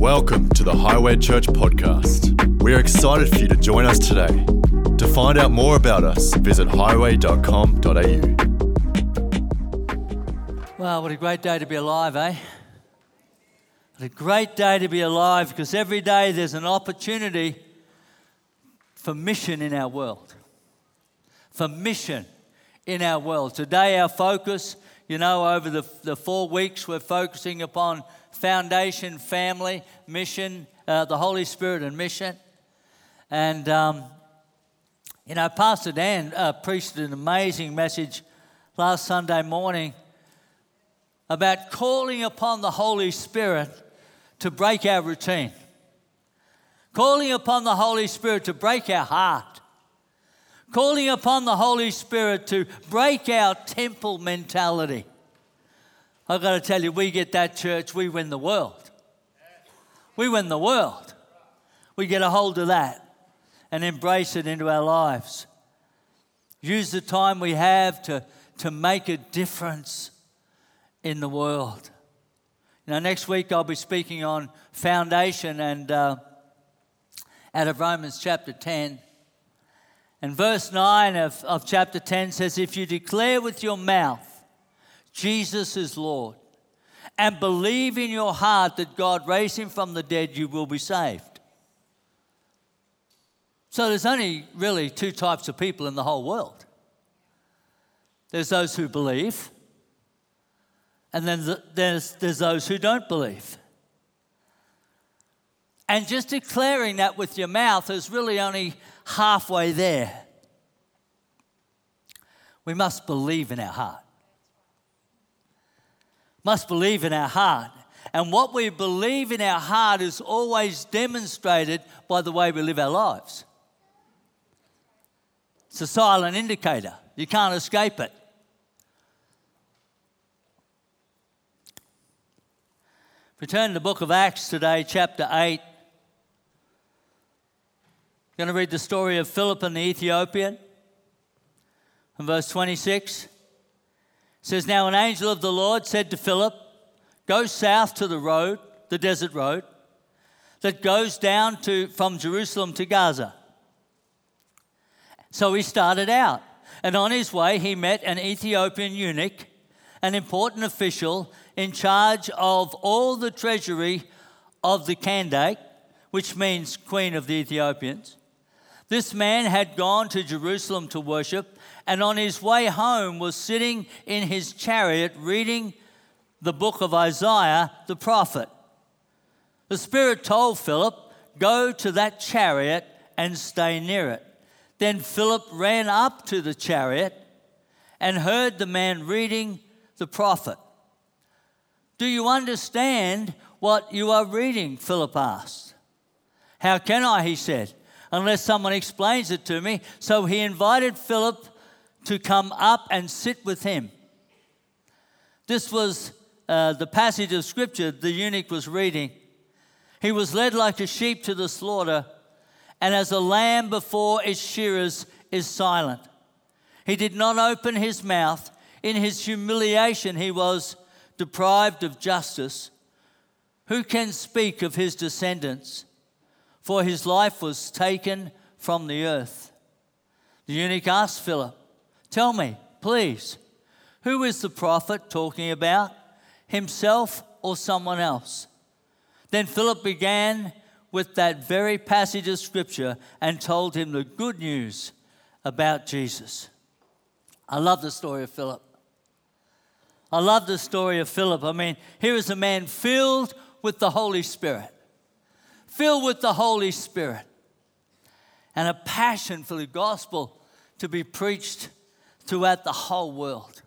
Welcome to the Highway Church podcast. We are excited for you to join us today. To find out more about us, visit highway.com.au. Wow, what a great day to be alive, eh? What a great day to be alive because every day there's an opportunity for mission in our world. For mission in our world. Today, our focus, you know, over the, the four weeks, we're focusing upon foundation, family, mission, uh, the Holy Spirit, and mission. And, um, you know, Pastor Dan uh, preached an amazing message last Sunday morning about calling upon the Holy Spirit to break our routine, calling upon the Holy Spirit to break our heart, calling upon the Holy Spirit to break our temple mentality. I've got to tell you, we get that church, we win the world. We win the world. We get a hold of that and embrace it into our lives. Use the time we have to, to make a difference in the world. Know, next week I'll be speaking on foundation and uh, out of Romans chapter 10. And verse 9 of, of chapter 10 says, If you declare with your mouth Jesus is Lord, and believe in your heart that God raised him from the dead, you will be saved. So there's only really two types of people in the whole world there's those who believe, and then there's, there's those who don't believe. And just declaring that with your mouth is really only halfway there. We must believe in our heart must believe in our heart. And what we believe in our heart is always demonstrated by the way we live our lives. It's a silent indicator. You can't escape it. Return to the book of Acts today, chapter 8. I'm going to read the story of Philip and the Ethiopian. In verse 26 says, Now an angel of the Lord said to Philip, Go south to the road, the desert road, that goes down to, from Jerusalem to Gaza. So he started out, and on his way he met an Ethiopian eunuch, an important official in charge of all the treasury of the Kandake, which means Queen of the Ethiopians. This man had gone to Jerusalem to worship and on his way home was sitting in his chariot reading the book of Isaiah the prophet. The Spirit told Philip, Go to that chariot and stay near it. Then Philip ran up to the chariot and heard the man reading the prophet. Do you understand what you are reading? Philip asked. How can I, he said, unless someone explains it to me? So he invited Philip to come up and sit with him. This was uh, the passage of scripture the eunuch was reading. He was led like a sheep to the slaughter, and as a lamb before its shearers is silent. He did not open his mouth. In his humiliation, he was deprived of justice. Who can speak of his descendants? For his life was taken from the earth. The eunuch asked Philip, Tell me, please, who is the prophet talking about? Himself or someone else? Then Philip began with that very passage of scripture and told him the good news about Jesus. I love the story of Philip. I love the story of Philip. I mean, here is a man filled with the Holy Spirit, filled with the Holy Spirit, and a passion for the gospel to be preached throughout the whole world.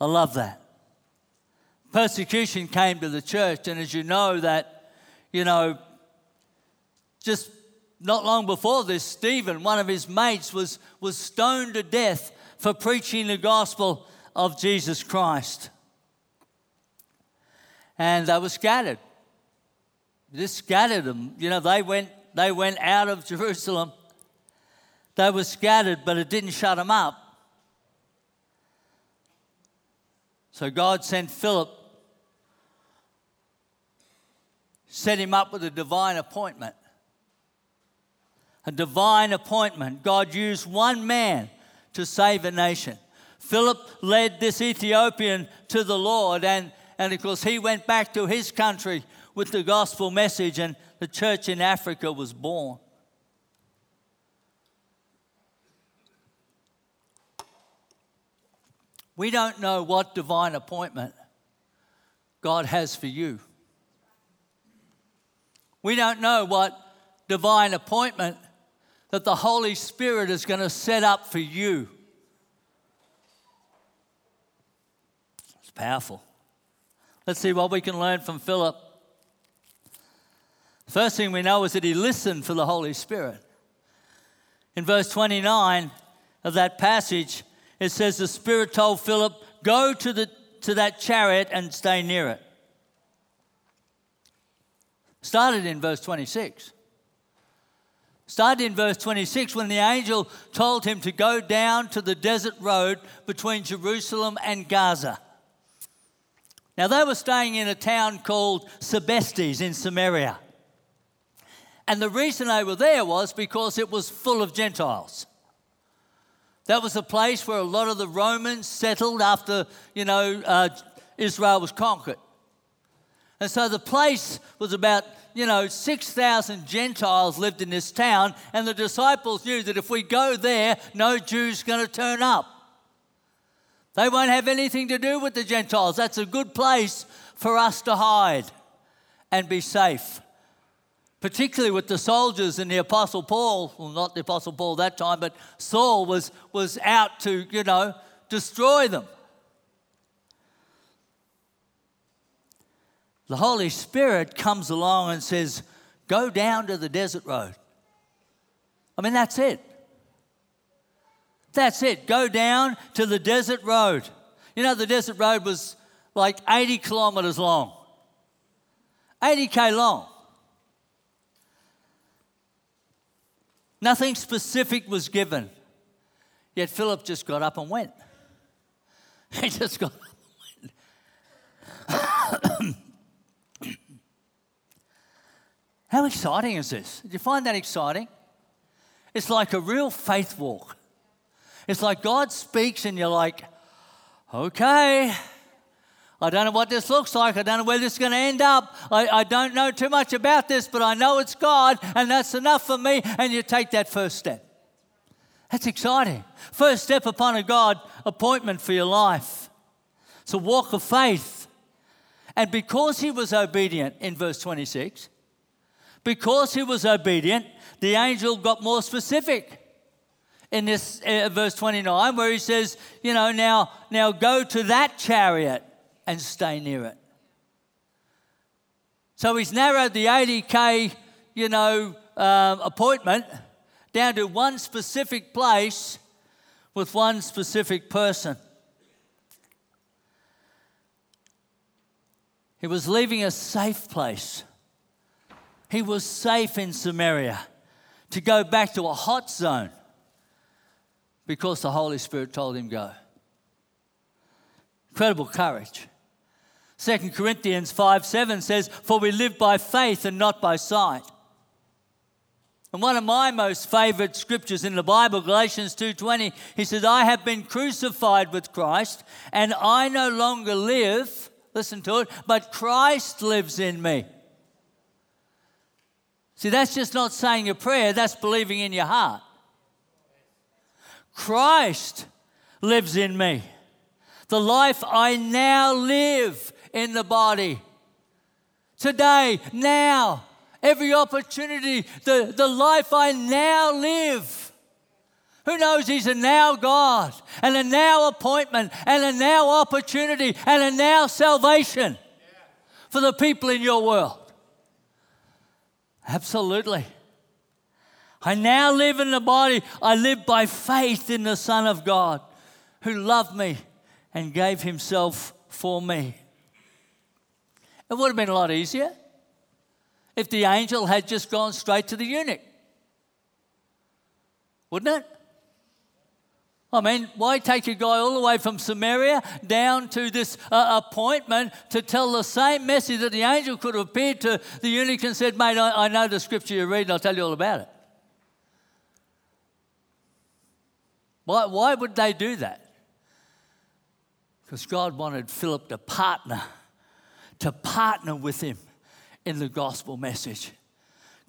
I love that. Persecution came to the church, and as you know, that, you know, just not long before this, Stephen, one of his mates, was, was stoned to death for preaching the gospel of Jesus Christ. And they were scattered. Just scattered them. You know, they went, they went out of Jerusalem. They were scattered, but it didn't shut them up. So God sent Philip set him up with a divine appointment. A divine appointment. God used one man to save a nation. Philip led this Ethiopian to the Lord, and, and of course, he went back to his country with the gospel message, and the church in Africa was born. We don't know what divine appointment God has for you. We don't know what divine appointment that the Holy Spirit is going to set up for you. It's powerful. Let's see what we can learn from Philip. First thing we know is that he listened for the Holy Spirit. In verse 29 of that passage, it says the Spirit told Philip, Go to, the, to that chariot and stay near it. Started in verse 26. Started in verse 26 when the angel told him to go down to the desert road between Jerusalem and Gaza. Now, they were staying in a town called Sebestes in Samaria. And the reason they were there was because it was full of Gentiles. That was a place where a lot of the Romans settled after, you know, uh, Israel was conquered. And so the place was about, you know, 6,000 Gentiles lived in this town, and the disciples knew that if we go there, no Jew's going to turn up. They won't have anything to do with the Gentiles. That's a good place for us to hide and be safe particularly with the soldiers and the Apostle Paul, well, not the Apostle Paul that time, but Saul was, was out to, you know, destroy them. The Holy Spirit comes along and says, Go down to the desert road. I mean, that's it. That's it. Go down to the desert road. You know, the desert road was like 80 kilometers long, 80k long. Nothing specific was given. Yet Philip just got up and went. He just got up and went. How exciting is this? Do you find that exciting? It's like a real faith walk. It's like God speaks and you're like, okay, I don't know what this looks like. I don't know where this is going to end up. I, I don't know too much about this, but I know it's God, and that's enough for me. And you take that first step. That's exciting. First step upon a God appointment for your life. It's a walk of faith. And because he was obedient in verse 26, because he was obedient, the angel got more specific in this uh, verse 29 where he says, you know, now now go to that chariot and stay near it. So he's narrowed the 80k, you know, um, appointment down to one specific place with one specific person. He was leaving a safe place. He was safe in Samaria to go back to a hot zone because the Holy Spirit told him go. Incredible courage. 2 Corinthians 5 7 says, For we live by faith and not by sight. And one of my most favorite scriptures in the Bible, Galatians 2:20, he says, "I have been crucified with Christ, and I no longer live, listen to it, but Christ lives in me." See, that's just not saying a prayer, that's believing in your heart. Christ lives in me. The life I now live in the body. Today, now, every opportunity, the, the life I now live. Who knows He's a now God and a now appointment and a now opportunity and a now salvation for the people in your world? Absolutely. I now live in the body. I live by faith in the Son of God who loved me and gave Himself for me. It would have been a lot easier if the angel had just gone straight to the eunuch. Wouldn't it? I mean, why take a guy all the way from Samaria down to this uh, appointment to tell the same message that the angel could have appeared to the eunuch and said, Mate, I, I know the scripture you read and I'll tell you all about it? Why, why would they do that? Because God wanted Philip to partner, to partner with him in the gospel message.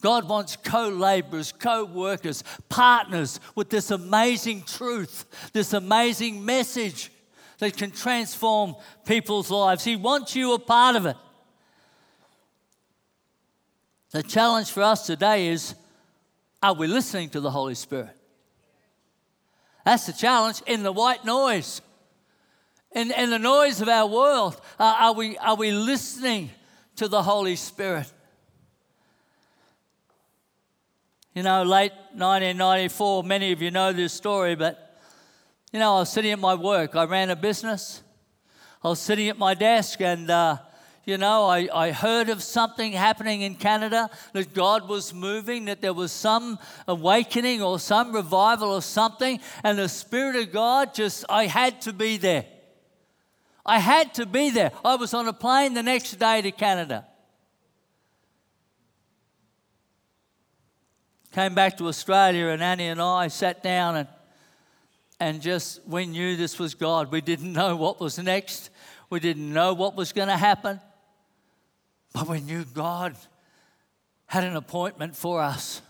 God wants co laborers, co workers, partners with this amazing truth, this amazing message that can transform people's lives. He wants you a part of it. The challenge for us today is are we listening to the Holy Spirit? That's the challenge in the white noise, in, in the noise of our world. Uh, are, we, are we listening to the Holy Spirit? You know, late 1994, many of you know this story, but you know, I was sitting at my work. I ran a business. I was sitting at my desk, and uh, you know, I, I heard of something happening in Canada that God was moving, that there was some awakening or some revival or something, and the Spirit of God just, I had to be there. I had to be there. I was on a plane the next day to Canada. Came back to Australia, and Annie and I sat down and, and just, we knew this was God. We didn't know what was next, we didn't know what was going to happen, but we knew God had an appointment for us.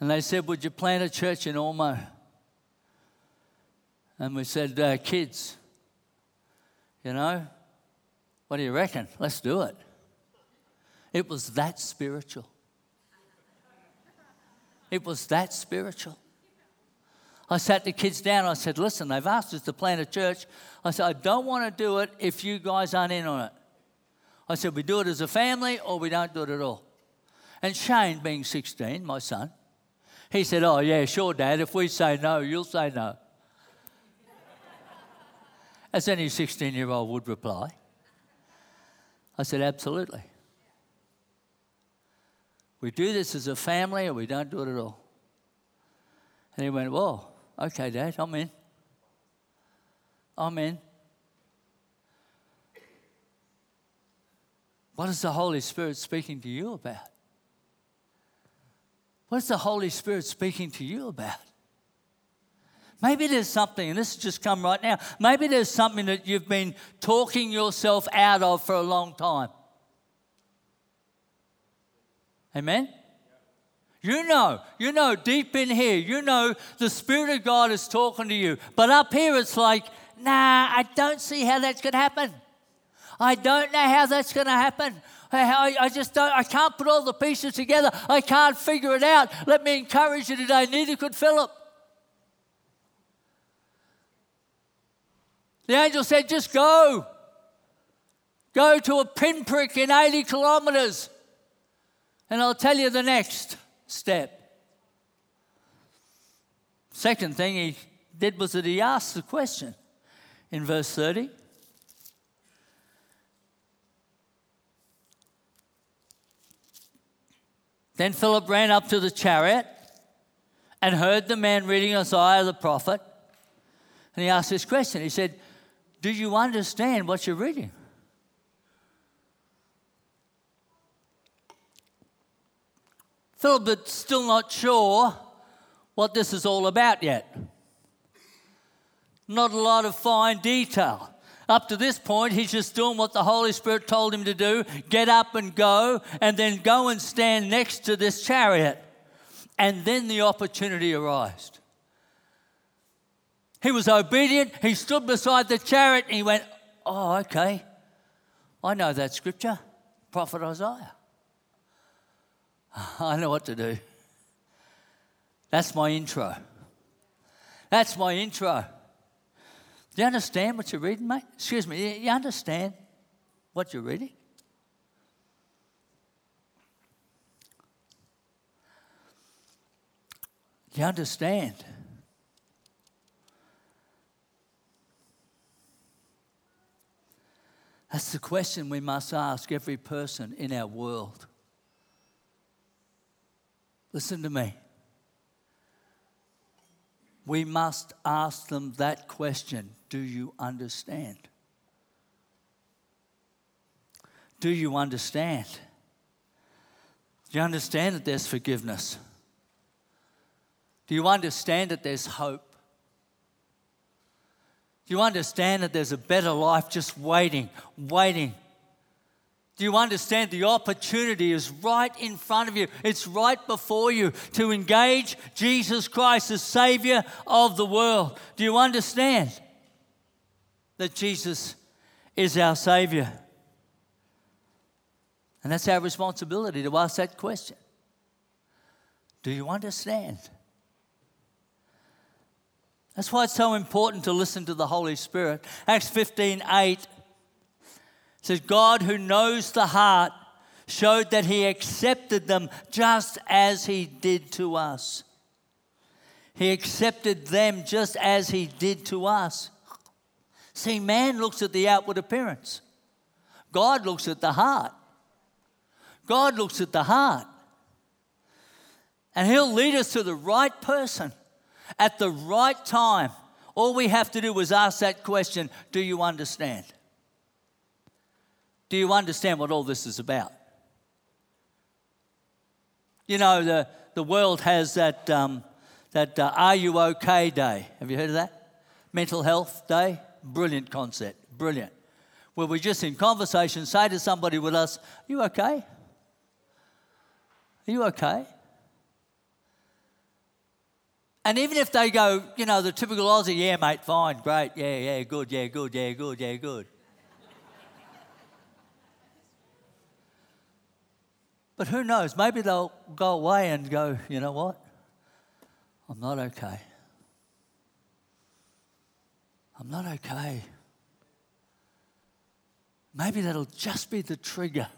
And they said, Would you plant a church in Ormeau? And we said, uh, Kids, you know, what do you reckon? Let's do it. It was that spiritual. It was that spiritual. I sat the kids down. I said, Listen, they've asked us to plant a church. I said, I don't want to do it if you guys aren't in on it. I said, We do it as a family or we don't do it at all. And Shane, being 16, my son, he said, Oh, yeah, sure, Dad. If we say no, you'll say no. As any 16 year old would reply. I said, Absolutely. We do this as a family or we don't do it at all. And he went, Well, okay, Dad, I'm in. I'm in. What is the Holy Spirit speaking to you about? What is the Holy Spirit speaking to you about? Maybe there's something, and this has just come right now. Maybe there's something that you've been talking yourself out of for a long time. Amen? You know, you know deep in here, you know the Spirit of God is talking to you. But up here, it's like, nah, I don't see how that's going to happen. I don't know how that's going to happen. I, I just don't, I can't put all the pieces together. I can't figure it out. Let me encourage you today. Neither could Philip. The angel said, just go. Go to a pinprick in 80 kilometers and I'll tell you the next step. Second thing he did was that he asked the question in verse 30. Then Philip ran up to the chariot and heard the man reading Isaiah the prophet. And he asked this question. He said, Do you understand what you're reading? Philip is still not sure what this is all about yet. Not a lot of fine detail. Up to this point, he's just doing what the Holy Spirit told him to do get up and go, and then go and stand next to this chariot. And then the opportunity arose. He was obedient. He stood beside the chariot and he went, Oh, okay. I know that scripture, Prophet Isaiah. I know what to do. That's my intro. That's my intro. Do you understand what you're reading, mate? Excuse me, you understand what you're reading? Do You understand? That's the question we must ask every person in our world. Listen to me. we must ask them that question Do you understand? Do you understand? Do you understand that there's forgiveness? Do you understand that there's hope? Do you understand that there's a better life just waiting, waiting? Do you understand the opportunity is right in front of you? It's right before you to engage Jesus Christ, the Savior of the world. Do you understand that Jesus is our Savior? And that's our responsibility to ask that question. Do you understand? That's why it's so important to listen to the Holy Spirit. Acts 15 8 says, God who knows the heart showed that he accepted them just as he did to us. He accepted them just as he did to us. See, man looks at the outward appearance, God looks at the heart. God looks at the heart. And He'll lead us to the right person at the right time. All we have to do is ask that question Do you understand? Do you understand what all this is about? You know, the, the world has that, um, that uh, Are You OK Day. Have you heard of that? Mental Health Day. Brilliant concept. Brilliant. Where we just in conversation say to somebody with us, Are you okay? Are you okay? And even if they go, you know, the typical Aussie, yeah, mate, fine, great, yeah, yeah, good, yeah, good, yeah, good, yeah, good. but who knows? Maybe they'll go away and go, you know what? I'm not okay. I'm not okay. Maybe that'll just be the trigger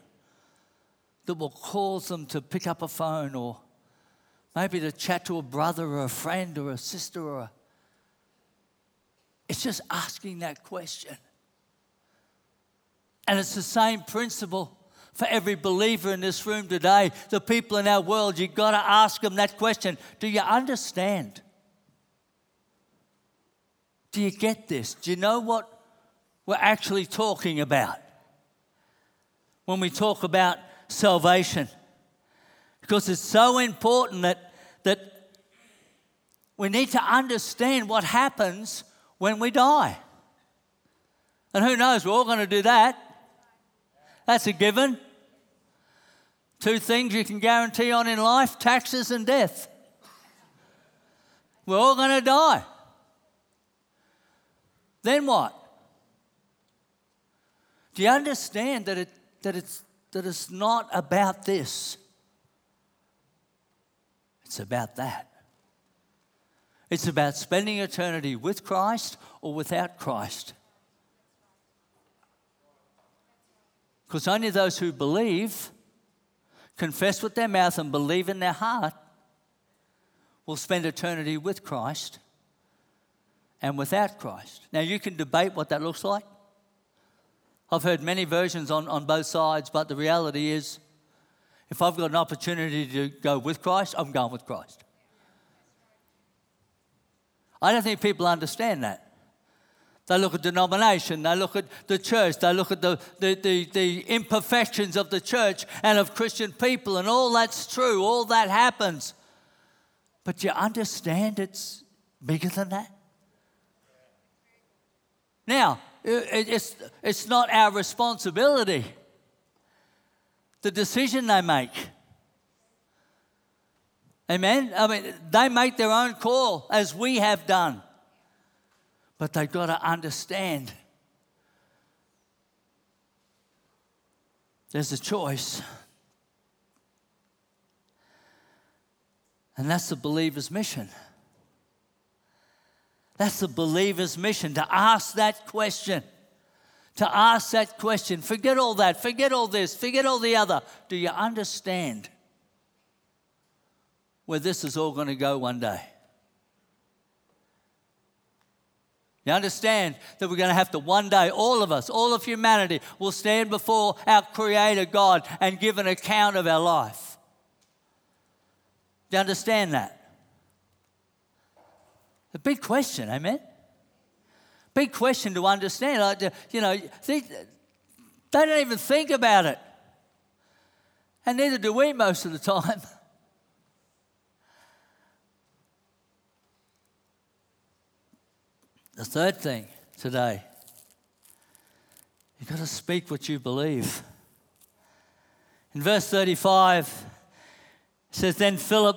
that will cause them to pick up a phone or maybe to chat to a brother or a friend or a sister or a. It's just asking that question. And it's the same principle for every believer in this room today. The people in our world, you've got to ask them that question Do you understand? Do you get this? Do you know what we're actually talking about? When we talk about salvation. Because it's so important that, that we need to understand what happens when we die. And who knows, we're all going to do that. That's a given. Two things you can guarantee on in life taxes and death. We're all going to die. Then what? Do you understand that, it, that it's that it's not about this, it's about that. It's about spending eternity with Christ or without Christ. Because only those who believe, confess with their mouth, and believe in their heart will spend eternity with Christ and without Christ. Now, you can debate what that looks like. I've heard many versions on, on both sides, but the reality is if I've got an opportunity to go with Christ, I'm going with Christ. I don't think people understand that. They look at denomination, they look at the church, they look at the, the, the, the, imperfections of the church and of Christian people, and all that's true, all that happens. But you understand it's bigger than that? Now, it's, it's not our responsibility. The decision they make. Amen? I mean, they make their own call as we have done. But they've got to understand there's a choice. And that's the believer's mission. That's the believer's mission to ask that question. To ask that question. Forget all that. Forget all this. Forget all the other. Do you understand where this is all going to go one day? You understand that we're going to have to one day, all of us, all of humanity, will stand before our Creator God and give an account of our life. Do you understand that? A big question, amen? Big question to understand. Like, you know, they, they don't even think about it. And neither do we most of the time. The third thing today, you've got to speak what you believe. In verse 35, it says, Then Philip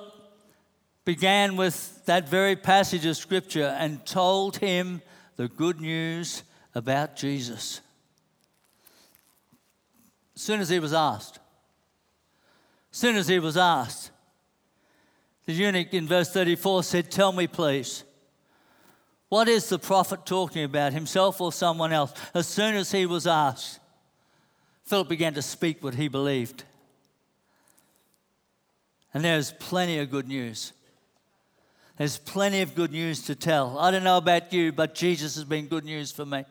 began with that very passage of scripture and told him the good news about Jesus. As soon as he was asked, as soon as he was asked, the eunuch in verse 34 said, Tell me, please, what is the prophet talking about, himself or someone else? As soon as he was asked, Philip began to speak what he believed. And there's plenty of good news. There's plenty of good news to tell. I don't know about you, but Jesus has been good news for me.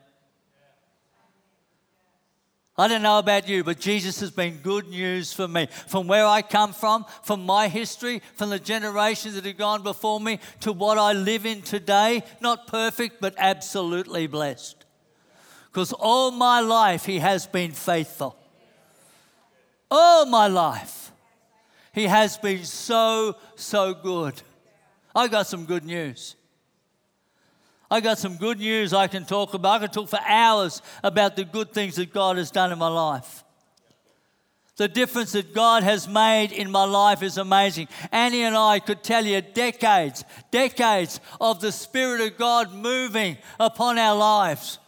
I don't know about you, but Jesus has been good news for me. From where I come from, from my history, from the generations that have gone before me, to what I live in today. Not perfect, but absolutely blessed. Because all my life, He has been faithful. All my life, He has been so, so good. I got some good news. I got some good news I can talk about. I can talk for hours about the good things that God has done in my life. The difference that God has made in my life is amazing. Annie and I could tell you decades, decades of the Spirit of God moving upon our lives.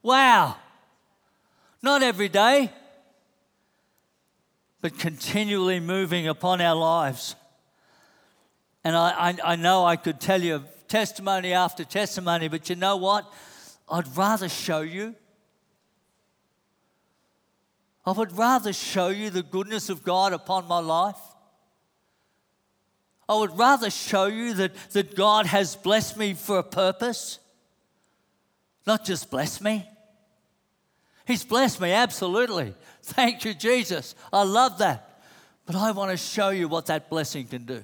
Wow. Not every day, but continually moving upon our lives. And I, I, I know I could tell you testimony after testimony, but you know what? I'd rather show you. I would rather show you the goodness of God upon my life. I would rather show you that, that God has blessed me for a purpose, not just bless me. He's blessed me, absolutely. Thank you, Jesus. I love that. But I want to show you what that blessing can do.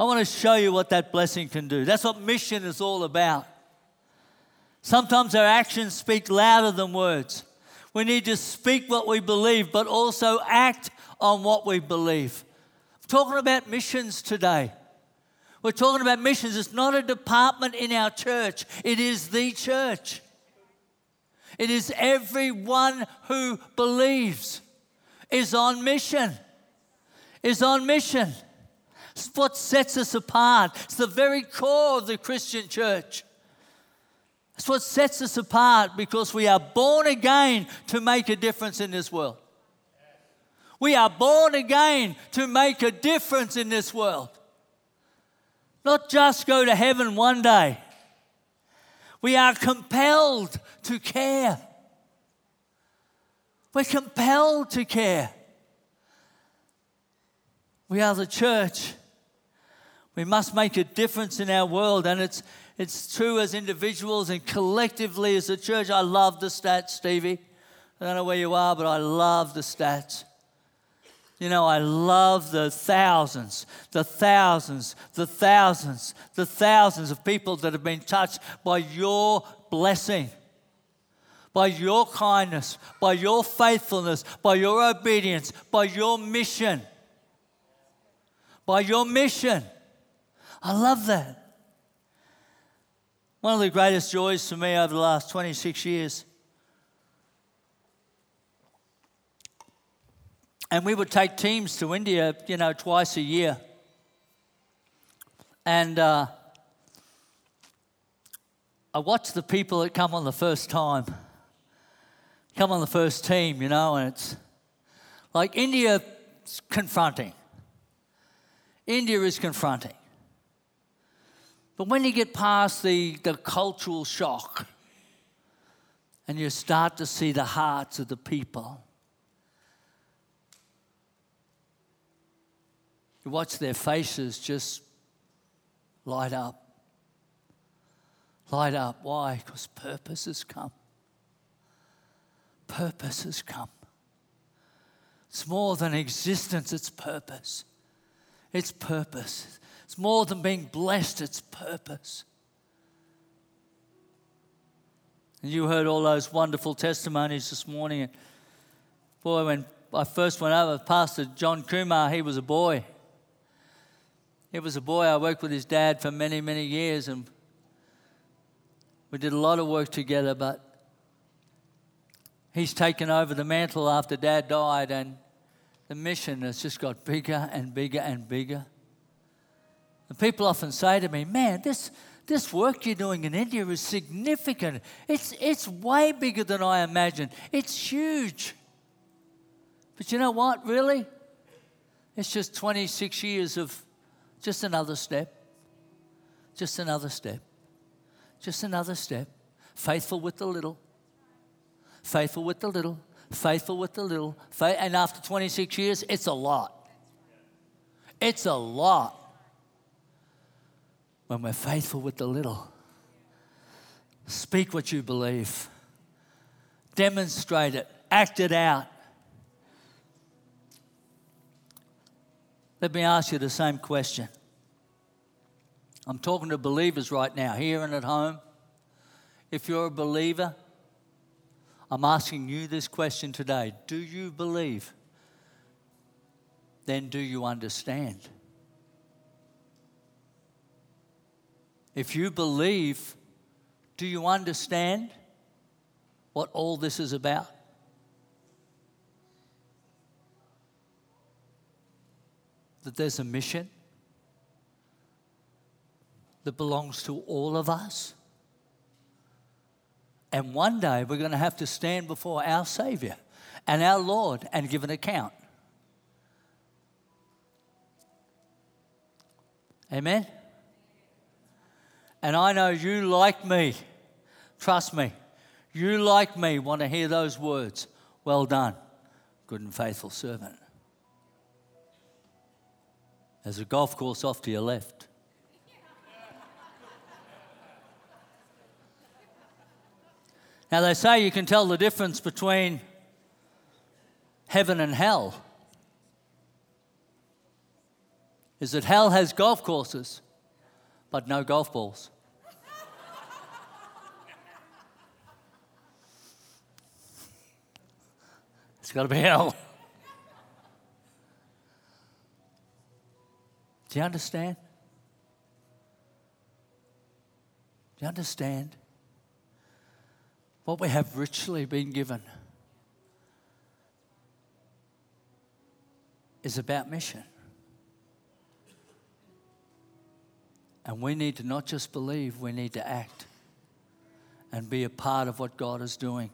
I want to show you what that blessing can do. That's what mission is all about. Sometimes our actions speak louder than words. We need to speak what we believe, but also act on what we believe. I'm talking about missions today. We're talking about missions. It's not a department in our church, it is the church. It is everyone who believes is on mission. Is on mission. It's what sets us apart. It's the very core of the Christian church. It's what sets us apart because we are born again to make a difference in this world. We are born again to make a difference in this world. Not just go to heaven one day. We are compelled to care. We're compelled to care. We are the church we must make a difference in our world, and it's, it's true as individuals and collectively as a church. I love the stats, Stevie. I don't know where you are, but I love the stats. You know, I love the thousands, the thousands, the thousands, the thousands of people that have been touched by your blessing, by your kindness, by your faithfulness, by your obedience, by your mission. By your mission. I love that. One of the greatest joys for me over the last 26 years. And we would take teams to India, you know, twice a year. And uh, I watch the people that come on the first time, come on the first team, you know, and it's like India confronting. India is confronting. But when you get past the, the cultural shock and you start to see the hearts of the people, you watch their faces just light up. Light up. Why? Because purpose has come. Purpose has come. It's more than existence, it's purpose. It's purpose. It's more than being blessed, it's purpose. And you heard all those wonderful testimonies this morning. Boy, when I first went over, Pastor John Kumar, he was a boy. He was a boy. I worked with his dad for many, many years, and we did a lot of work together, but he's taken over the mantle after dad died, and the mission has just got bigger and bigger and bigger. And people often say to me, Man, this, this work you're doing in India is significant. It's, it's way bigger than I imagined. It's huge. But you know what, really? It's just 26 years of just another step. Just another step. Just another step. Faithful with the little. Faithful with the little. Faithful with the little. And after 26 years, it's a lot. It's a lot when we're faithful with the little. Speak what you believe, demonstrate it, act it out. Let me ask you the same question. I'm talking to believers right now, here and at home. If you're a believer, I'm asking you this question today Do you believe? Then do you understand? If you believe, do you understand what all this is about? That there's a mission that belongs to all of us. And one day we're going to have to stand before our Savior and our Lord and give an account. Amen? And I know you, like me, trust me, you, like me, want to hear those words. Well done, good and faithful servant. There's a golf course off to your left. Now, they say you can tell the difference between heaven and hell. Is that hell has golf courses but no golf balls. it's got to be hell. Do you understand? Do you understand? What we have richly been given is about mission. And we need to not just believe, we need to act and be a part of what God is doing.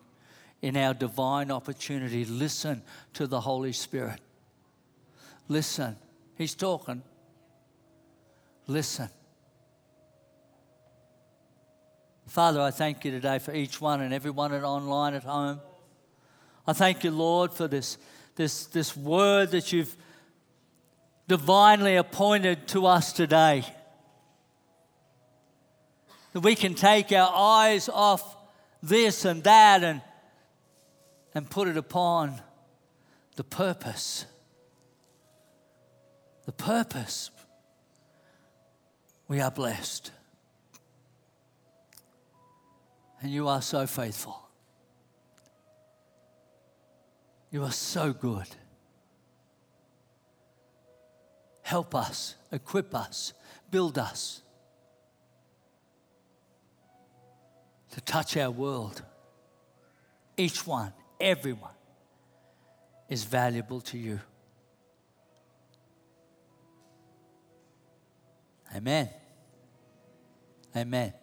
In our divine opportunity, listen to the Holy Spirit. Listen. He's talking. Listen. Father, I thank you today for each one and everyone at online at home. I thank you, Lord, for this, this, this word that you've divinely appointed to us today that we can take our eyes off this and that and, and put it upon the purpose. The purpose. We are blessed. And you are so faithful. You are so good. Help us, equip us, build us to touch our world. Each one, everyone, is valuable to you. Amen. Amen.